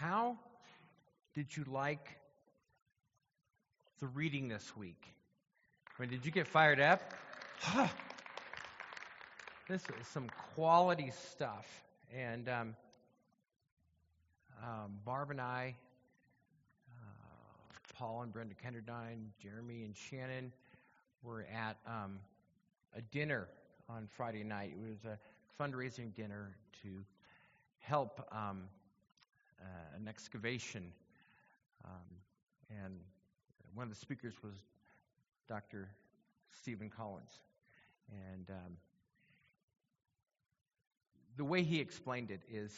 How did you like the reading this week? I mean, did you get fired up? this is some quality stuff. And um, um, Barb and I, uh, Paul and Brenda Kenderdine, Jeremy and Shannon were at um, a dinner on Friday night. It was a fundraising dinner to help um, uh, an excavation. Um, and one of the speakers was Dr. Steven Collins. And um, the way he explained it is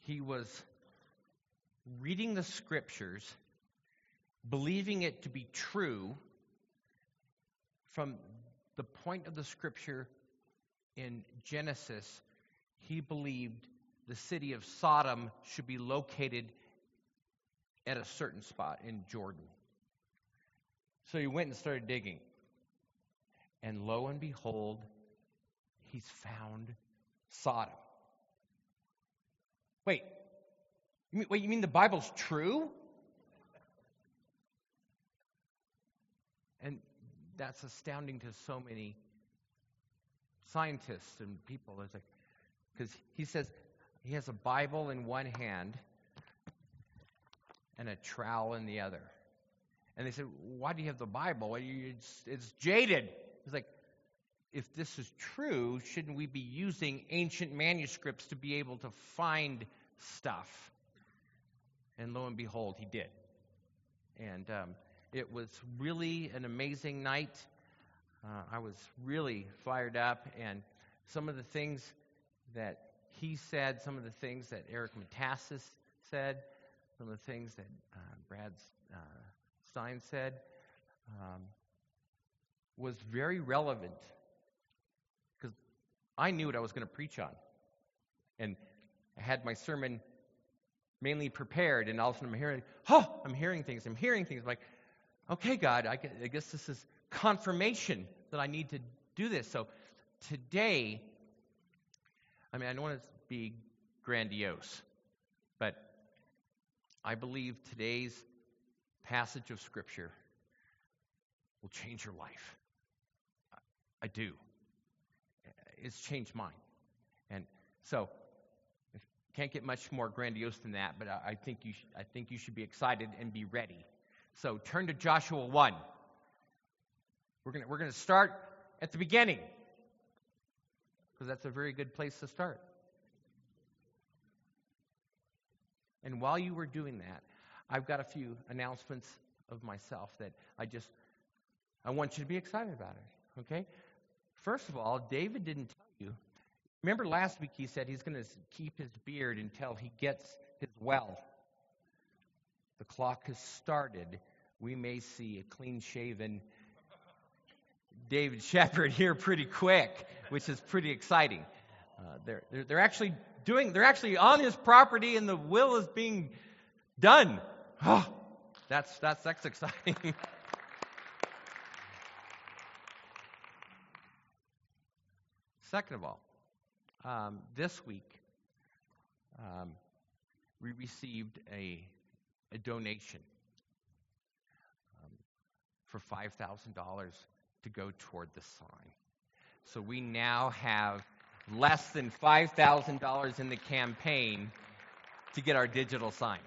he was reading the scriptures, believing it to be true from the point of the scripture in Genesis, he believed the city of Sodom should be located at a certain spot in Jordan. So he went and started digging. And lo and behold, he's found Sodom. Wait, you mean, wait, you mean the Bible's true? And that's astounding to so many scientists and people. Because he says he has a Bible in one hand and a trowel in the other. And they said, Why do you have the Bible? It's, it's jaded. It's like, if this is true, shouldn't we be using ancient manuscripts to be able to find stuff? And lo and behold, he did. And um, it was really an amazing night. Uh, I was really fired up, and some of the things that he said, some of the things that Eric Metaxas said, some of the things that uh, Brad uh, Stine said, um, was very relevant because I knew what I was going to preach on. And I had my sermon mainly prepared, and all of a sudden I'm hearing, oh, I'm hearing things, I'm hearing things. I'm like, okay, God, I guess this is confirmation that I need to do this. So today, I mean, I don't want to be grandiose, but I believe today's passage of Scripture will change your life. I do. It's changed mine. And so, can't get much more grandiose than that, but I think you, sh- I think you should be excited and be ready. So, turn to Joshua 1. We're going we're going to start at the beginning because that's a very good place to start. And while you were doing that, I've got a few announcements of myself that I just I want you to be excited about it. Okay? First of all, David didn't tell you. Remember last week he said he's going to keep his beard until he gets his well. The clock has started. We may see a clean shaven David Shepard here pretty quick, which is pretty exciting. Uh, they're, they're, they're actually doing, they're actually on his property and the will is being done. Oh, that's, that's, that's exciting. Second of all, um, this week um, we received a, a donation um, for $5,000 to go toward the sign. So we now have less than $5,000 in the campaign to get our digital sign.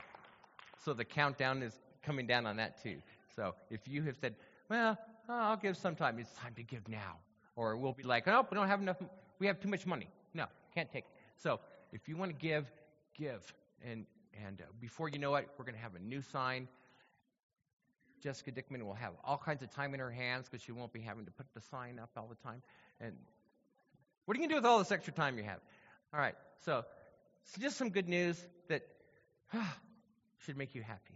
So the countdown is coming down on that too. So if you have said, well, I'll give some time, it's time to give now. Or we'll be like, oh, we don't have enough, we have too much money. No, can't take it. So if you want to give, give. And, and uh, before you know it, we're going to have a new sign. Jessica Dickman will have all kinds of time in her hands because she won't be having to put the sign up all the time. And what are you going to do with all this extra time you have? All right, so, just some good news that should make you happy.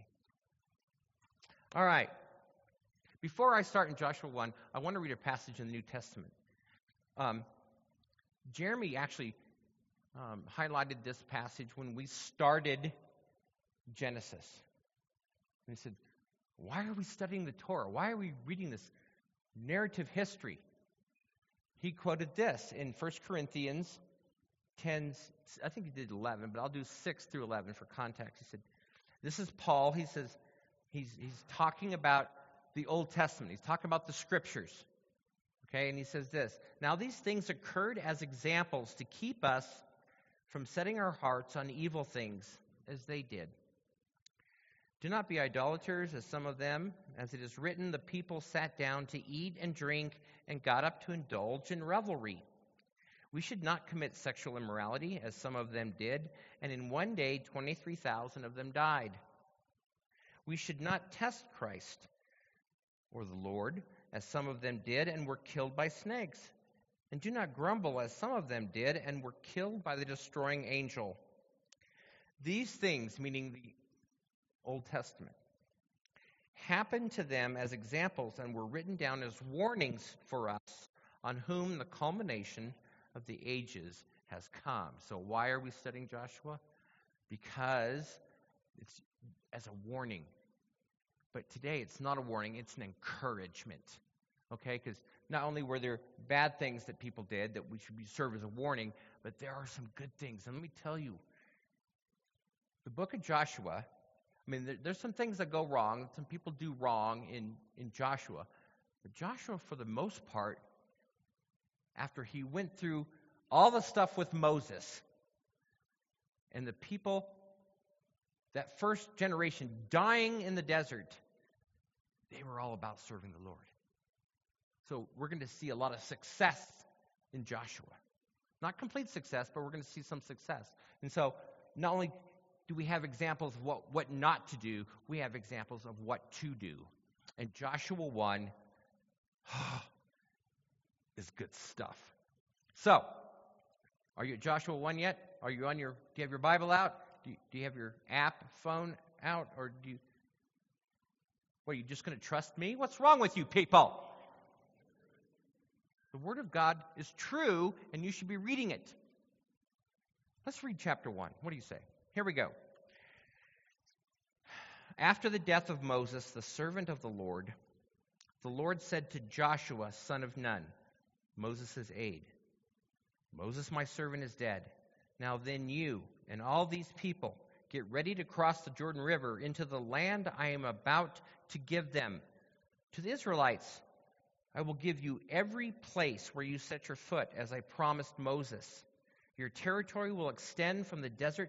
All right. Before I start in Joshua 1, I want to read a passage in the New Testament. Um, Jeremy actually um, highlighted this passage when we started Genesis. And he said, Why are we studying the Torah? Why are we reading this narrative history? He quoted this in 1 Corinthians 10, I think he did 11, but I'll do 6 through 11 for context. He said, This is Paul. He says, he's, he's talking about the Old Testament, he's talking about the scriptures. Okay, and he says this Now these things occurred as examples to keep us from setting our hearts on evil things as they did. Do not be idolaters as some of them, as it is written, the people sat down to eat and drink and got up to indulge in revelry. We should not commit sexual immorality, as some of them did, and in one day 23,000 of them died. We should not test Christ or the Lord, as some of them did, and were killed by snakes. And do not grumble, as some of them did, and were killed by the destroying angel. These things, meaning the Old Testament, happened to them as examples and were written down as warnings for us, on whom the culmination of the ages has come. So, why are we studying Joshua? Because it's as a warning. But today it's not a warning, it's an encouragement. Okay? Because not only were there bad things that people did that we should serve as a warning, but there are some good things. And let me tell you, the book of Joshua, I mean, there, there's some things that go wrong, some people do wrong in, in Joshua. But Joshua, for the most part, after he went through all the stuff with Moses and the people, that first generation dying in the desert, they were all about serving the Lord. So we're going to see a lot of success in Joshua. Not complete success, but we're going to see some success. And so not only do we have examples of what, what not to do, we have examples of what to do. And Joshua 1 is good stuff. So, are you at Joshua 1 yet? Are you on your, do you have your Bible out? Do you, do you have your app phone out? Or do you, what, are you just going to trust me? What's wrong with you people? The Word of God is true, and you should be reading it. Let's read chapter 1. What do you say? Here we go. After the death of Moses, the servant of the Lord, the Lord said to Joshua, son of Nun, Moses' aide, Moses, my servant, is dead. Now then, you and all these people get ready to cross the Jordan River into the land I am about to give them. To the Israelites, I will give you every place where you set your foot, as I promised Moses. Your territory will extend from the desert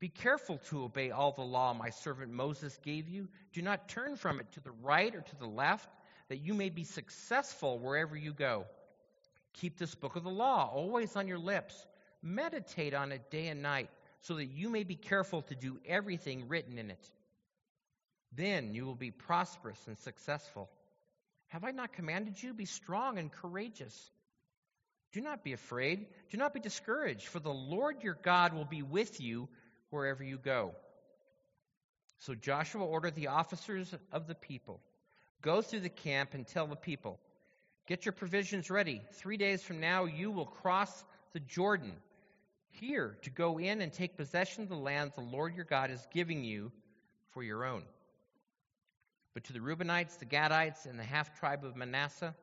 Be careful to obey all the law my servant Moses gave you. Do not turn from it to the right or to the left that you may be successful wherever you go. Keep this book of the law always on your lips. Meditate on it day and night, so that you may be careful to do everything written in it. Then you will be prosperous and successful. Have I not commanded you? Be strong and courageous. Do not be afraid. Do not be discouraged, for the Lord your God will be with you wherever you go. So Joshua ordered the officers of the people Go through the camp and tell the people, Get your provisions ready. Three days from now, you will cross the Jordan here to go in and take possession of the land the Lord your God is giving you for your own. But to the Reubenites, the Gadites, and the half tribe of Manasseh,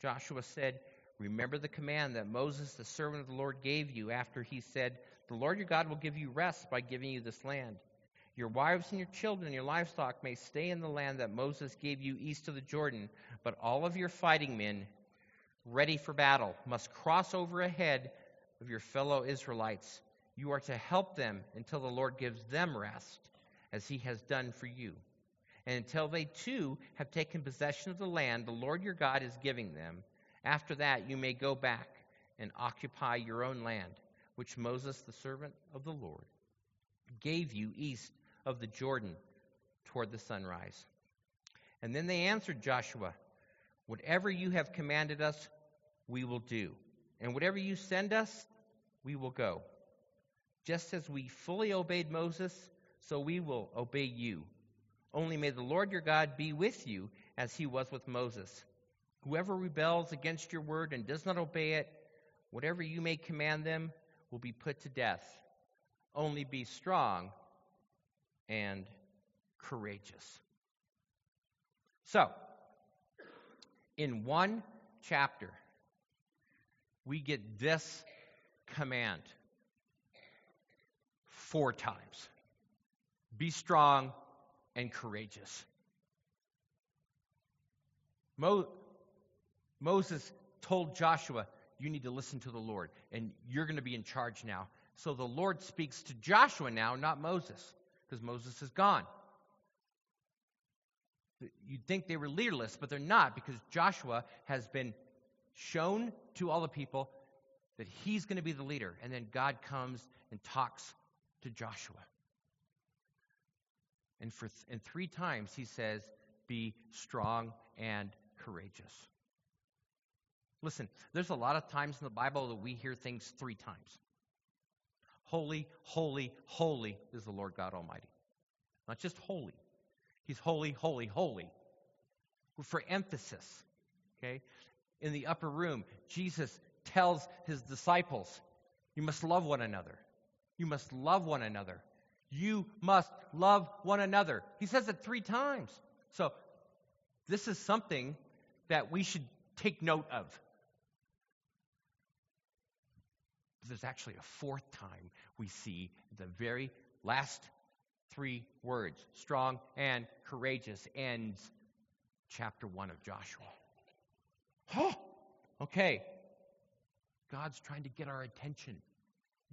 Joshua said, Remember the command that Moses, the servant of the Lord, gave you after he said, The Lord your God will give you rest by giving you this land. Your wives and your children and your livestock may stay in the land that Moses gave you east of the Jordan, but all of your fighting men ready for battle must cross over ahead of your fellow Israelites. You are to help them until the Lord gives them rest, as he has done for you. And until they too have taken possession of the land the Lord your God is giving them. After that, you may go back and occupy your own land, which Moses, the servant of the Lord, gave you east of the Jordan toward the sunrise. And then they answered Joshua, Whatever you have commanded us, we will do. And whatever you send us, we will go. Just as we fully obeyed Moses, so we will obey you. Only may the Lord your God be with you as he was with Moses. Whoever rebels against your word and does not obey it, whatever you may command them, will be put to death. Only be strong and courageous. So, in one chapter, we get this command four times be strong and courageous. Mo- Moses told Joshua, You need to listen to the Lord, and you're going to be in charge now. So the Lord speaks to Joshua now, not Moses, because Moses is gone. You'd think they were leaderless, but they're not, because Joshua has been shown to all the people that he's going to be the leader. And then God comes and talks to Joshua. And, for th- and three times he says, Be strong and courageous. Listen, there's a lot of times in the Bible that we hear things three times. Holy, holy, holy is the Lord God Almighty. Not just holy. He's holy, holy, holy. For emphasis. Okay? In the upper room, Jesus tells his disciples, You must love one another. You must love one another. You must love one another. He says it three times. So, this is something that we should take note of. There's actually a fourth time we see the very last three words strong and courageous ends chapter 1 of Joshua. Oh, okay. God's trying to get our attention.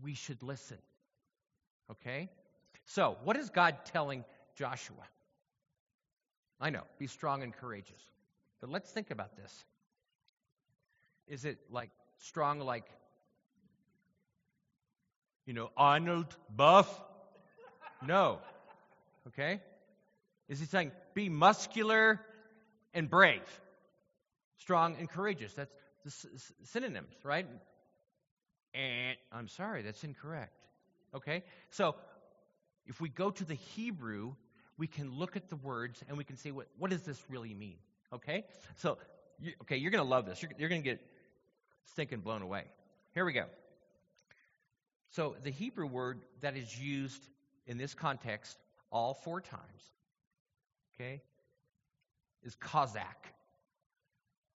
We should listen. Okay? So, what is God telling Joshua? I know, be strong and courageous. But let's think about this. Is it like strong, like, you know, Arnold Buff? No. Okay? Is he saying be muscular and brave? Strong and courageous. That's the synonyms, right? And I'm sorry, that's incorrect. Okay? So if we go to the Hebrew, we can look at the words and we can say, what, what does this really mean? Okay? So, you, okay, you're going to love this. You're, you're going to get stinking blown away. Here we go. So, the Hebrew word that is used in this context all four times, okay, is chazak.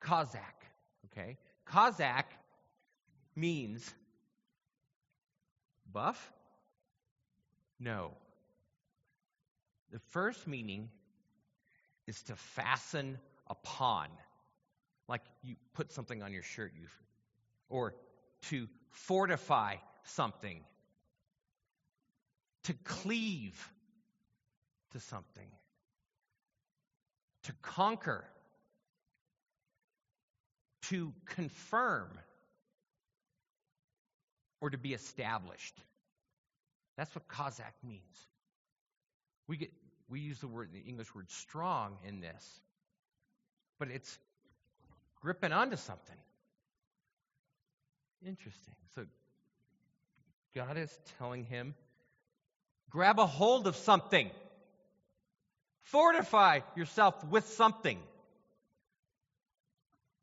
chazak, okay? chazak means buff? No. The first meaning is to fasten upon, like you put something on your shirt, you, or to fortify something, to cleave to something, to conquer, to confirm, or to be established. That's what chazak means. We get we use the word the English word strong in this, but it's gripping onto something. Interesting. So God is telling him, grab a hold of something. Fortify yourself with something.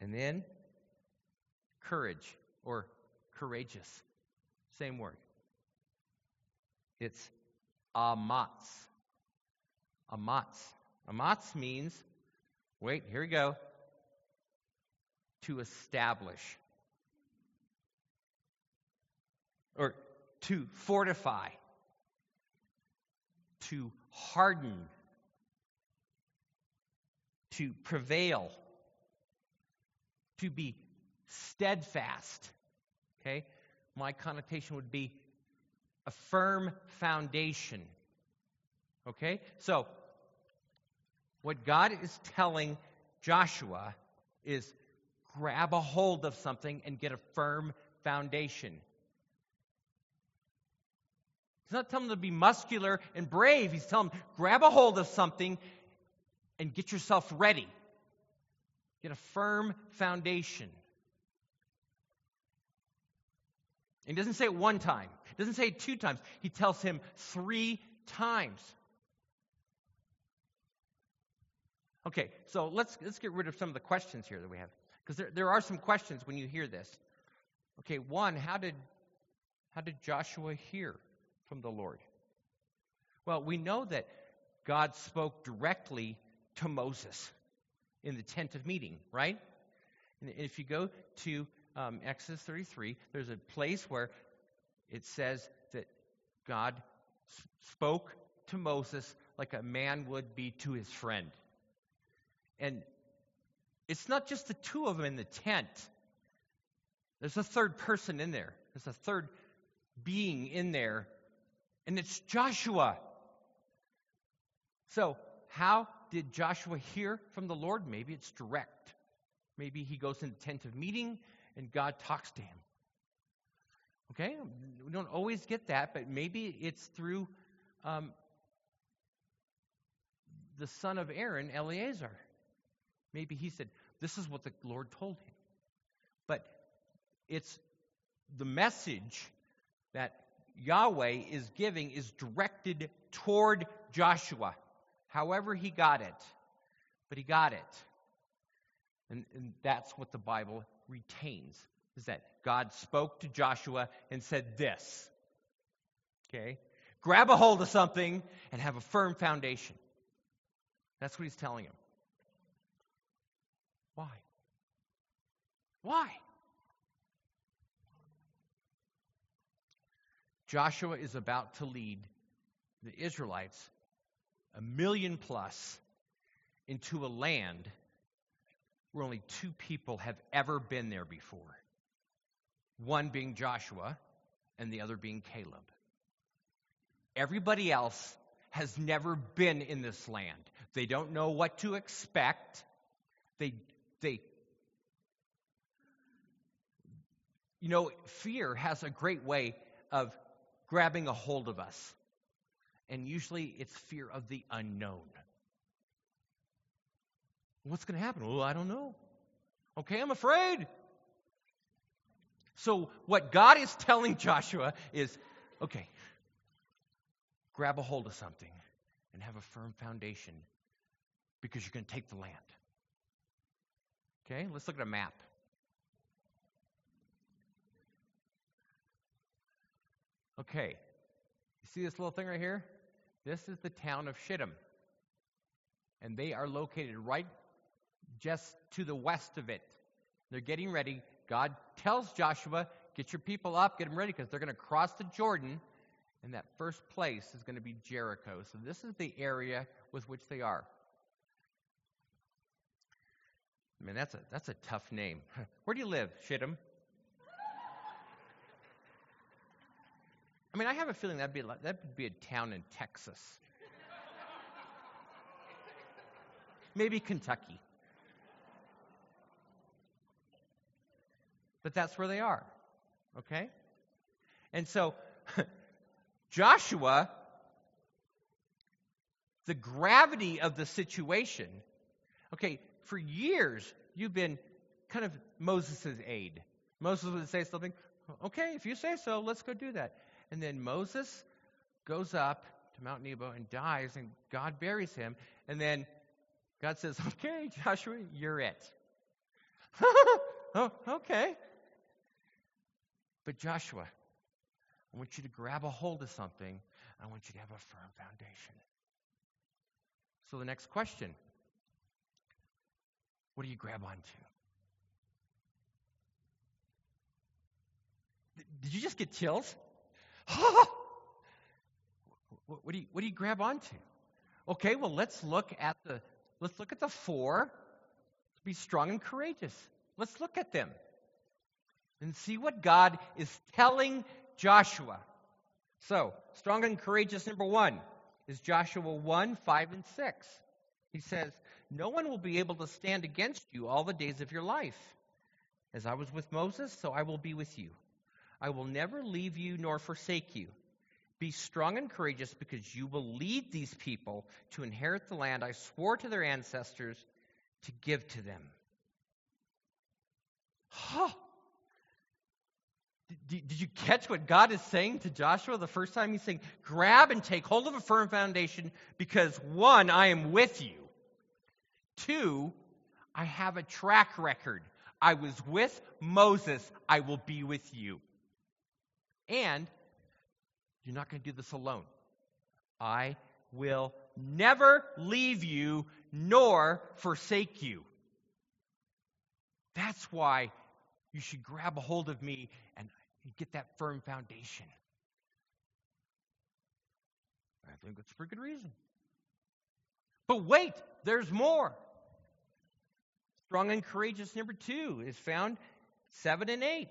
And then courage or courageous. Same word. It's amatz. Amatz. Amatz means, wait, here we go, to establish or to fortify, to harden, to prevail, to be steadfast. Okay? My connotation would be a firm foundation. Okay? So, what God is telling Joshua is grab a hold of something and get a firm foundation. He's not telling them to be muscular and brave. He's telling them, grab a hold of something and get yourself ready. Get a firm foundation. He doesn't say it one time. He doesn't say it two times. He tells him three times. Okay, so let's let's get rid of some of the questions here that we have. Because there, there are some questions when you hear this. Okay, one, how did how did Joshua hear from the Lord? Well, we know that God spoke directly to Moses in the tent of meeting, right? And if you go to um, Exodus 33, there's a place where it says that God spoke to Moses like a man would be to his friend. And it's not just the two of them in the tent. There's a third person in there. There's a third being in there, and it's Joshua. So, how did Joshua hear from the Lord? Maybe it's direct. Maybe he goes in the tent of meeting and God talks to him. Okay? We don't always get that, but maybe it's through um, the son of Aaron, Eleazar. Maybe he said, This is what the Lord told him. But it's the message that Yahweh is giving is directed toward Joshua, however he got it. But he got it. And, and that's what the Bible retains is that God spoke to Joshua and said this. Okay? Grab a hold of something and have a firm foundation. That's what he's telling him. Why? Why? Joshua is about to lead the Israelites, a million plus, into a land where only two people have ever been there before one being Joshua, and the other being Caleb. Everybody else has never been in this land. They don't know what to expect. They, they, you know, fear has a great way of grabbing a hold of us. And usually it's fear of the unknown. What's going to happen? Well, I don't know. Okay, I'm afraid. So, what God is telling Joshua is okay, grab a hold of something and have a firm foundation because you're going to take the land. Okay, let's look at a map. Okay, you see this little thing right here? This is the town of Shittim. And they are located right just to the west of it. They're getting ready. God tells Joshua, Get your people up, get them ready, because they're going to cross the Jordan. And that first place is going to be Jericho. So this is the area with which they are. I mean, that's a, that's a tough name. Where do you live, Shittim? I mean, I have a feeling that'd be, that'd be a town in Texas. Maybe Kentucky. But that's where they are. Okay? And so, Joshua, the gravity of the situation, okay, for years, you've been kind of Moses' aide. Moses would say something, okay, if you say so, let's go do that. And then Moses goes up to Mount Nebo and dies, and God buries him. And then God says, okay, Joshua, you're it. oh, okay. But Joshua, I want you to grab a hold of something. I want you to have a firm foundation. So the next question what do you grab onto? Did you just get chills? what, do you, what do you grab onto? Okay, well let's look at the let's look at the four. Be strong and courageous. Let's look at them and see what God is telling Joshua. So, strong and courageous, number one, is Joshua 1 5 and 6. He says, No one will be able to stand against you all the days of your life. As I was with Moses, so I will be with you. I will never leave you nor forsake you. Be strong and courageous because you will lead these people to inherit the land I swore to their ancestors to give to them. Huh. Did, did you catch what God is saying to Joshua the first time? He's saying, grab and take hold of a firm foundation because one, I am with you. Two, I have a track record. I was with Moses, I will be with you. And you're not going to do this alone. I will never leave you nor forsake you. That's why you should grab a hold of me and get that firm foundation. I think that's for good reason. But wait, there's more. Strong and courageous, number two, is found seven and eight.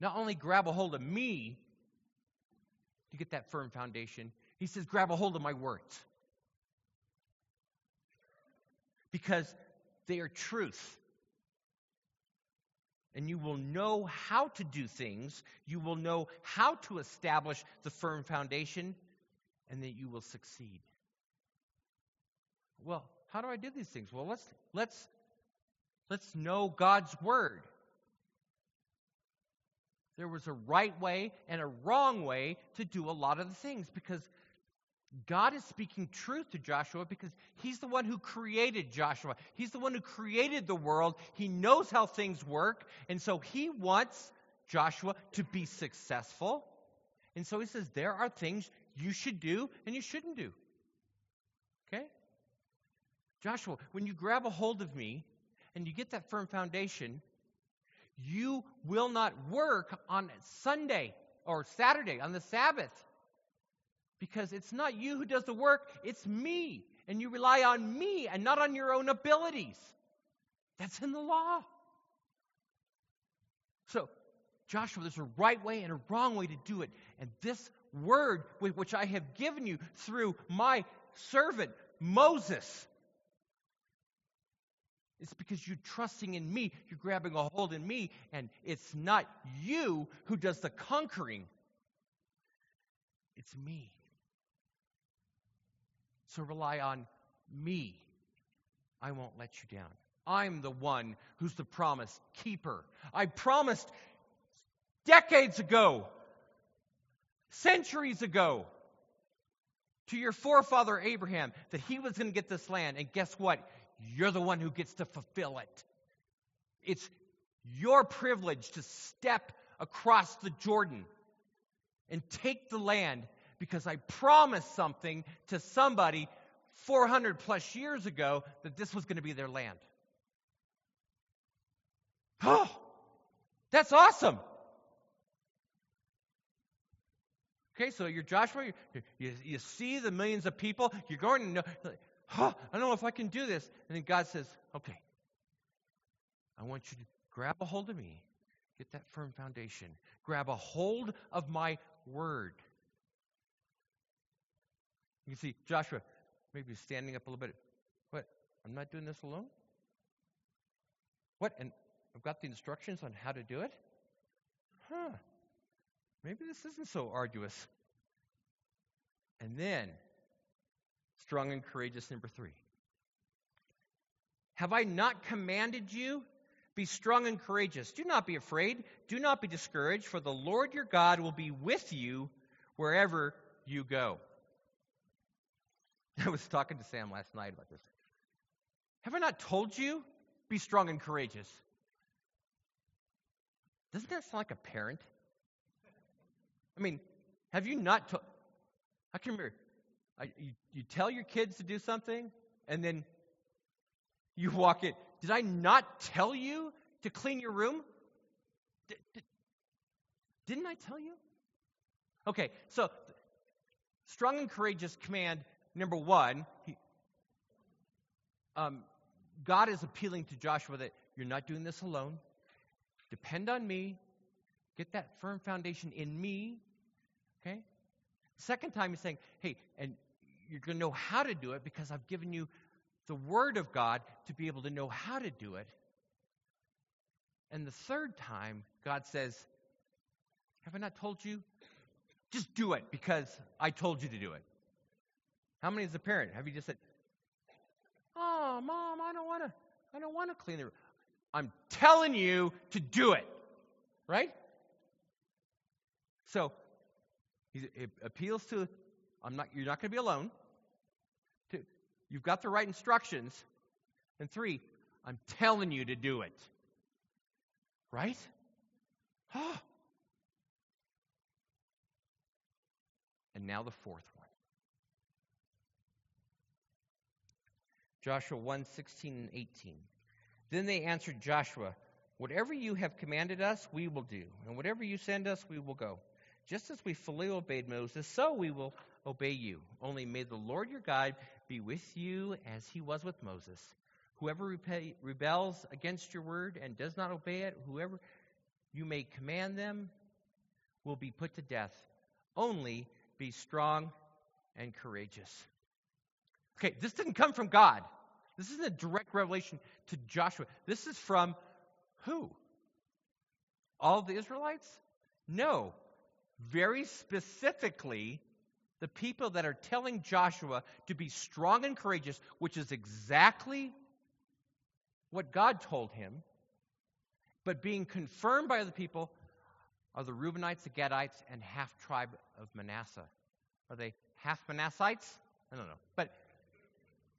not only grab a hold of me to get that firm foundation, he says, grab a hold of my words. Because they are truth. And you will know how to do things, you will know how to establish the firm foundation, and that you will succeed. Well, how do I do these things? Well, let's let's let's know God's word. There was a right way and a wrong way to do a lot of the things because God is speaking truth to Joshua because he's the one who created Joshua. He's the one who created the world. He knows how things work. And so he wants Joshua to be successful. And so he says, there are things you should do and you shouldn't do. Okay? Joshua, when you grab a hold of me and you get that firm foundation, you will not work on Sunday or Saturday, on the Sabbath. Because it's not you who does the work, it's me. And you rely on me and not on your own abilities. That's in the law. So, Joshua, there's a right way and a wrong way to do it. And this word, which I have given you through my servant Moses, it's because you're trusting in me. You're grabbing a hold in me, and it's not you who does the conquering. It's me. So rely on me. I won't let you down. I'm the one who's the promise keeper. I promised decades ago, centuries ago, to your forefather Abraham that he was going to get this land. And guess what? You're the one who gets to fulfill it. It's your privilege to step across the Jordan and take the land because I promised something to somebody 400 plus years ago that this was going to be their land. Oh, that's awesome. Okay, so you're Joshua, you, you, you see the millions of people, you're going to know, huh, I don't know if I can do this. And then God says, okay, I want you to grab a hold of me, get that firm foundation, grab a hold of my word. You can see Joshua maybe standing up a little bit. What? I'm not doing this alone? What? And I've got the instructions on how to do it? Huh. Maybe this isn't so arduous. And then Strong and courageous, number three. Have I not commanded you? Be strong and courageous. Do not be afraid. Do not be discouraged, for the Lord your God will be with you wherever you go. I was talking to Sam last night about this. Have I not told you? Be strong and courageous. Doesn't that sound like a parent? I mean, have you not told? I can remember I, you, you tell your kids to do something, and then you walk in. Did I not tell you to clean your room? D- d- didn't I tell you? Okay, so strong and courageous command number one. He, um, God is appealing to Joshua that you're not doing this alone. Depend on me. Get that firm foundation in me. Okay? Second time, he's saying, hey, and you're going to know how to do it because I've given you the Word of God to be able to know how to do it. And the third time, God says, Have I not told you? Just do it because I told you to do it. How many as a parent have you just said, Oh, mom, I don't want to I don't want to clean the room. I'm telling you to do it. Right? So he appeals to I'm not you're not going to be alone. Two, you've got the right instructions. And three, I'm telling you to do it. Right? Oh. And now the fourth one. Joshua 1 16 and 18. Then they answered Joshua, Whatever you have commanded us, we will do, and whatever you send us, we will go. Just as we fully obeyed Moses, so we will obey you. Only may the Lord your God be with you as he was with Moses. Whoever rebels against your word and does not obey it, whoever you may command them, will be put to death. Only be strong and courageous. Okay, this didn't come from God. This isn't a direct revelation to Joshua. This is from who? All the Israelites? No. Very specifically, the people that are telling Joshua to be strong and courageous, which is exactly what God told him, but being confirmed by other people are the Reubenites, the Gadites, and half tribe of Manasseh. Are they half Manassites? I don't know. But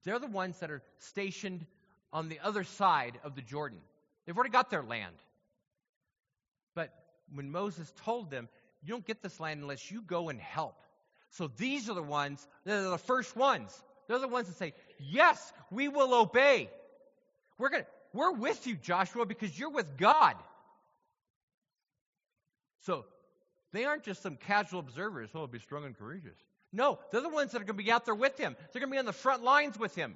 they're the ones that are stationed on the other side of the Jordan. They've already got their land. But when Moses told them, you don't get this land unless you go and help. So these are the ones, they're the first ones. They're the ones that say, Yes, we will obey. We're to we're with you, Joshua, because you're with God. So they aren't just some casual observers, oh, be strong and courageous. No, they're the ones that are going to be out there with him. They're going to be on the front lines with him.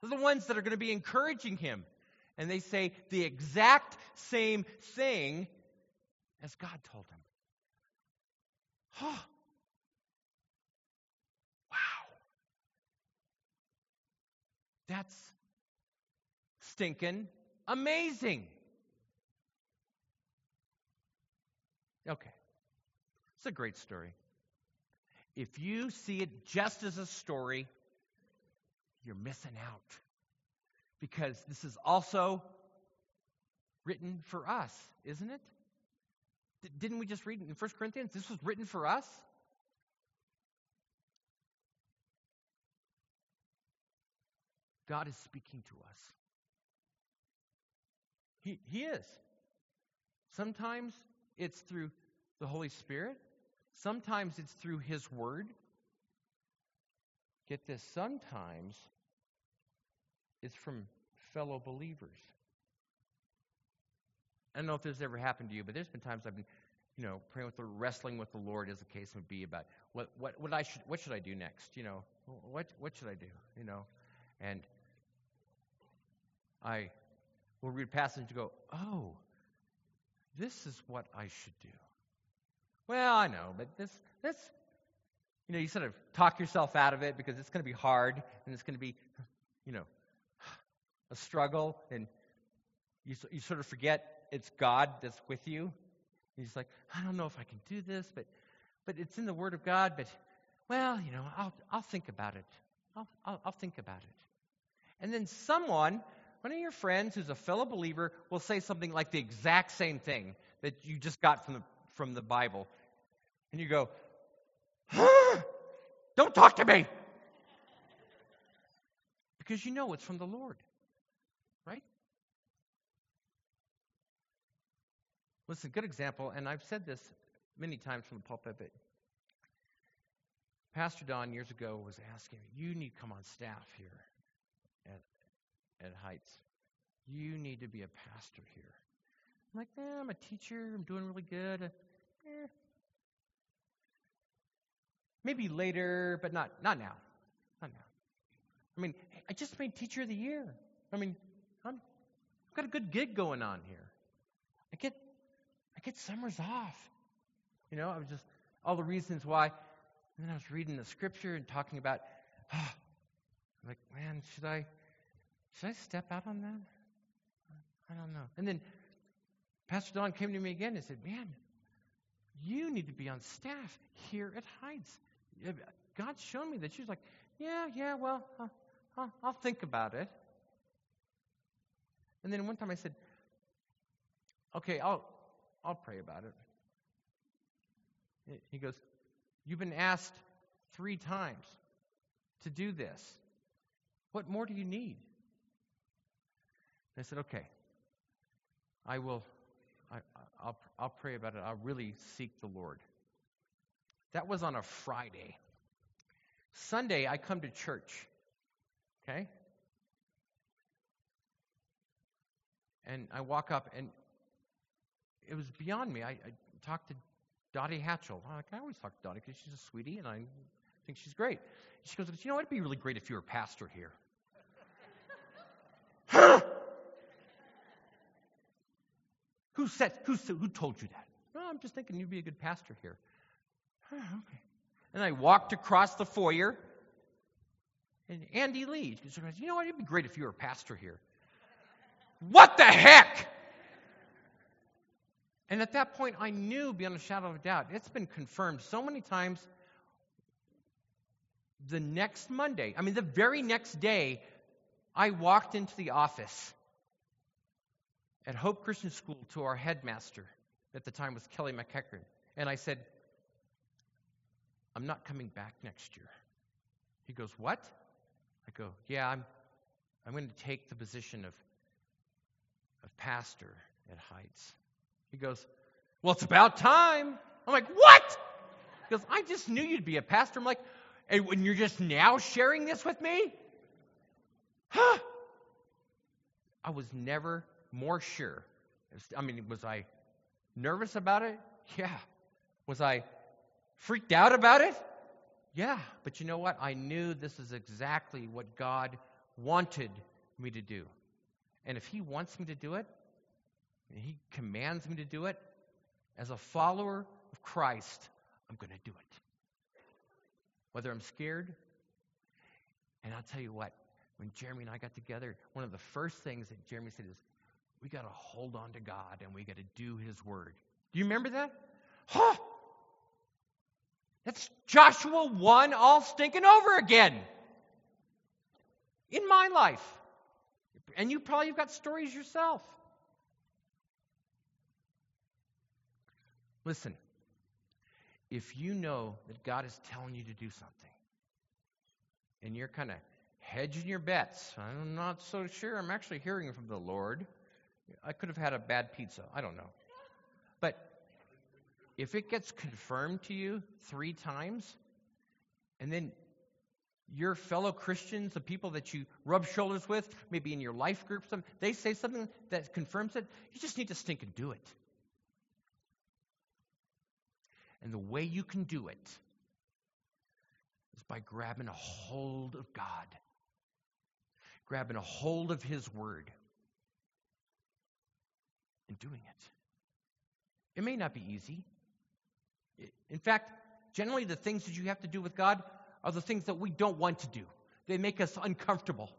They're the ones that are going to be encouraging him. And they say the exact same thing as God told him. Oh, That's stinking amazing. Okay. It's a great story. If you see it just as a story, you're missing out. Because this is also written for us, isn't it? D- didn't we just read in 1 Corinthians? This was written for us? God is speaking to us. He, he is. Sometimes it's through the Holy Spirit, sometimes it's through His Word. Get this, sometimes it's from fellow believers. I don't know if this has ever happened to you, but there's been times I've been, you know, praying with the wrestling with the Lord, as the case would be, about what what what I should what should I do next? You know, what what should I do? You know, and I will read a passage and go, oh, this is what I should do. Well, I know, but this, this, you know, you sort of talk yourself out of it because it's going to be hard and it's going to be, you know, a struggle, and you, you sort of forget it's God that's with you. And He's like, I don't know if I can do this, but, but it's in the Word of God. But, well, you know, I'll, I'll think about it. I'll, I'll, I'll think about it. And then someone one of your friends who's a fellow believer will say something like the exact same thing that you just got from the, from the Bible. And you go, huh? Don't talk to me! Because you know it's from the Lord, right? Listen, good example, and I've said this many times from the pulpit, but Pastor Don years ago was asking You need to come on staff here at Heights. You need to be a pastor here. I'm like, eh, I'm a teacher. I'm doing really good. Eh. Maybe later, but not not now. Not now. I mean, I just made teacher of the year. I mean, I'm, I've got a good gig going on here. I get I get summers off. You know, I was just, all the reasons why. And then I was reading the scripture and talking about, oh, I'm like, man, should I, should I step out on that? I don't know. And then Pastor Don came to me again and said, man, you need to be on staff here at Heights. God's shown me that. She's like, yeah, yeah, well, I'll, I'll, think about it. And then one time I said, okay, I'll, I'll pray about it. He goes, You've been asked three times to do this. What more do you need? I said, Okay, I will, I, will I'll pray about it. I'll really seek the Lord. That was on a Friday. Sunday, I come to church. Okay? And I walk up, and it was beyond me. I, I talked to Dottie Hatchell. I always talk to Dottie because she's a sweetie, and I think she's great. She goes, you know, it'd be really great if you were pastor here. Who said? Who who told you that? No, I'm just thinking you'd be a good pastor here. Ah, okay. And I walked across the foyer, and Andy Lee. Goes, you know what? It'd be great if you were a pastor here. What the heck? And at that point, I knew beyond a shadow of a doubt. It's been confirmed so many times. The next Monday, I mean, the very next day, I walked into the office at Hope Christian School to our headmaster, at the time was Kelly McEachern, and I said, I'm not coming back next year. He goes, What? I go, Yeah, I'm, I'm going to take the position of, of pastor at Heights. He goes, Well, it's about time. I'm like, What? He goes, I just knew you'd be a pastor. I'm like, And when you're just now sharing this with me? Huh? I was never more sure. I mean, was I nervous about it? Yeah. Was I freaked out about it? Yeah. But you know what? I knew this is exactly what God wanted me to do. And if He wants me to do it, he commands me to do it, as a follower of Christ, I'm going to do it. Whether I'm scared, and I'll tell you what, when Jeremy and I got together, one of the first things that Jeremy said is, we got to hold on to God and we got to do His word. Do you remember that? Huh! That's Joshua 1 all stinking over again in my life. And you probably have got stories yourself. Listen, if you know that God is telling you to do something, and you're kind of hedging your bets, I'm not so sure I'm actually hearing from the Lord. I could have had a bad pizza. I don't know. But if it gets confirmed to you three times, and then your fellow Christians, the people that you rub shoulders with, maybe in your life group, some, they say something that confirms it, you just need to stink and do it. And the way you can do it is by grabbing a hold of God, grabbing a hold of His Word, and doing it. It may not be easy. In fact, generally, the things that you have to do with God are the things that we don't want to do. They make us uncomfortable.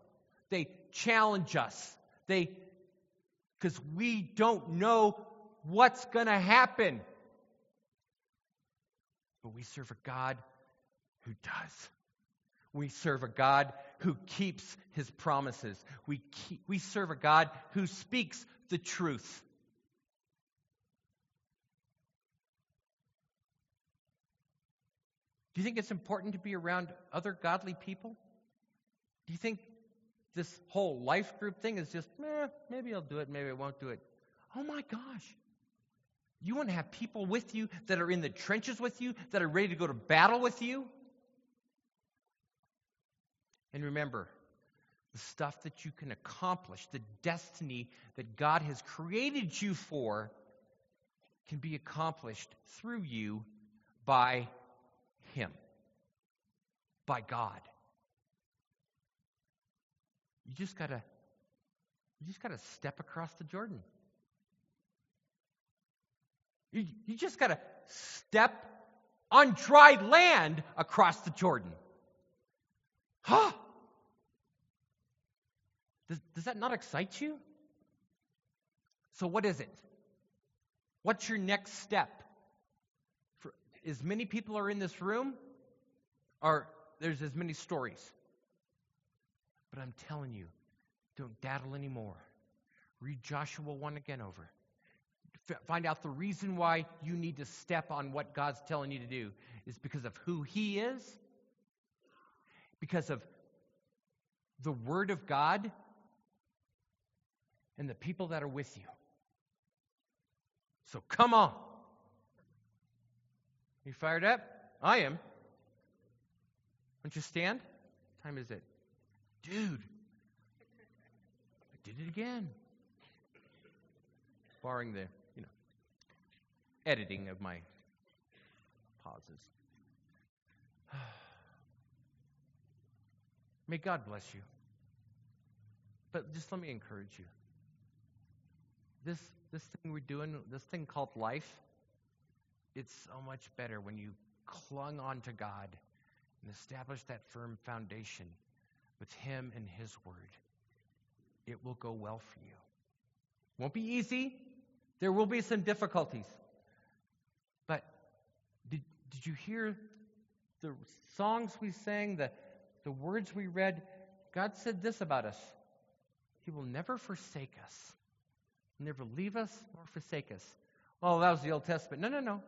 They challenge us. They, because we don't know what's going to happen. But we serve a God who does. We serve a God who keeps his promises. We, keep, we serve a God who speaks the truth. Do you think it's important to be around other godly people? Do you think this whole life group thing is just, eh, maybe I'll do it, maybe I won't do it? Oh my gosh. You want to have people with you that are in the trenches with you, that are ready to go to battle with you. And remember, the stuff that you can accomplish, the destiny that God has created you for, can be accomplished through you by Him, by God. You just gotta, you just gotta step across the Jordan. You, you just got to step on dry land across the Jordan. Huh? Does, does that not excite you? So, what is it? What's your next step? As many people are in this room, are there's as many stories. But I'm telling you, don't daddle anymore. Read Joshua 1 again over. F- find out the reason why you need to step on what God's telling you to do is because of who He is, because of the Word of God, and the people that are with you. So come on. You fired up? I am. Won't you stand? What time is it? Dude, I did it again. Barring the, you know, editing of my pauses. May God bless you. But just let me encourage you. This this thing we're doing, this thing called life, it's so much better when you clung on to God and established that firm foundation with Him and His Word. It will go well for you. Won't be easy. There will be some difficulties. But did, did you hear the songs we sang, the, the words we read? God said this about us He will never forsake us, never leave us nor forsake us. Well, that was the Old Testament. No, no, no.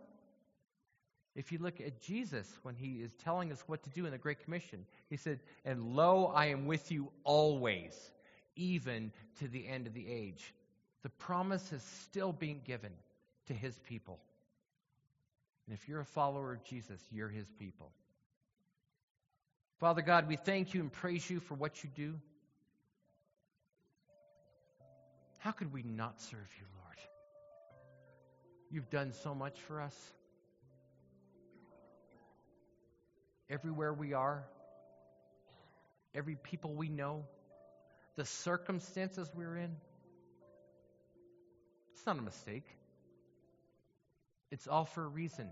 If you look at Jesus when he is telling us what to do in the Great Commission, he said, And lo, I am with you always, even to the end of the age. The promise is still being given to his people. And if you're a follower of Jesus, you're his people. Father God, we thank you and praise you for what you do. How could we not serve you, Lord? You've done so much for us. Everywhere we are, every people we know, the circumstances we're in. It's not a mistake. It's all for a reason.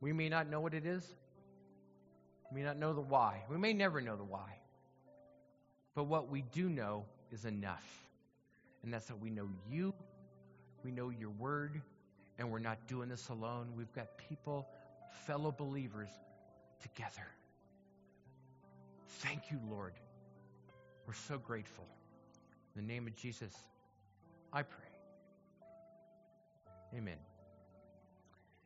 We may not know what it is. We may not know the why. We may never know the why. But what we do know is enough. And that's that we know you, we know your word, and we're not doing this alone. We've got people fellow believers together. Thank you, Lord. We're so grateful. In the name of Jesus, I pray. Amen.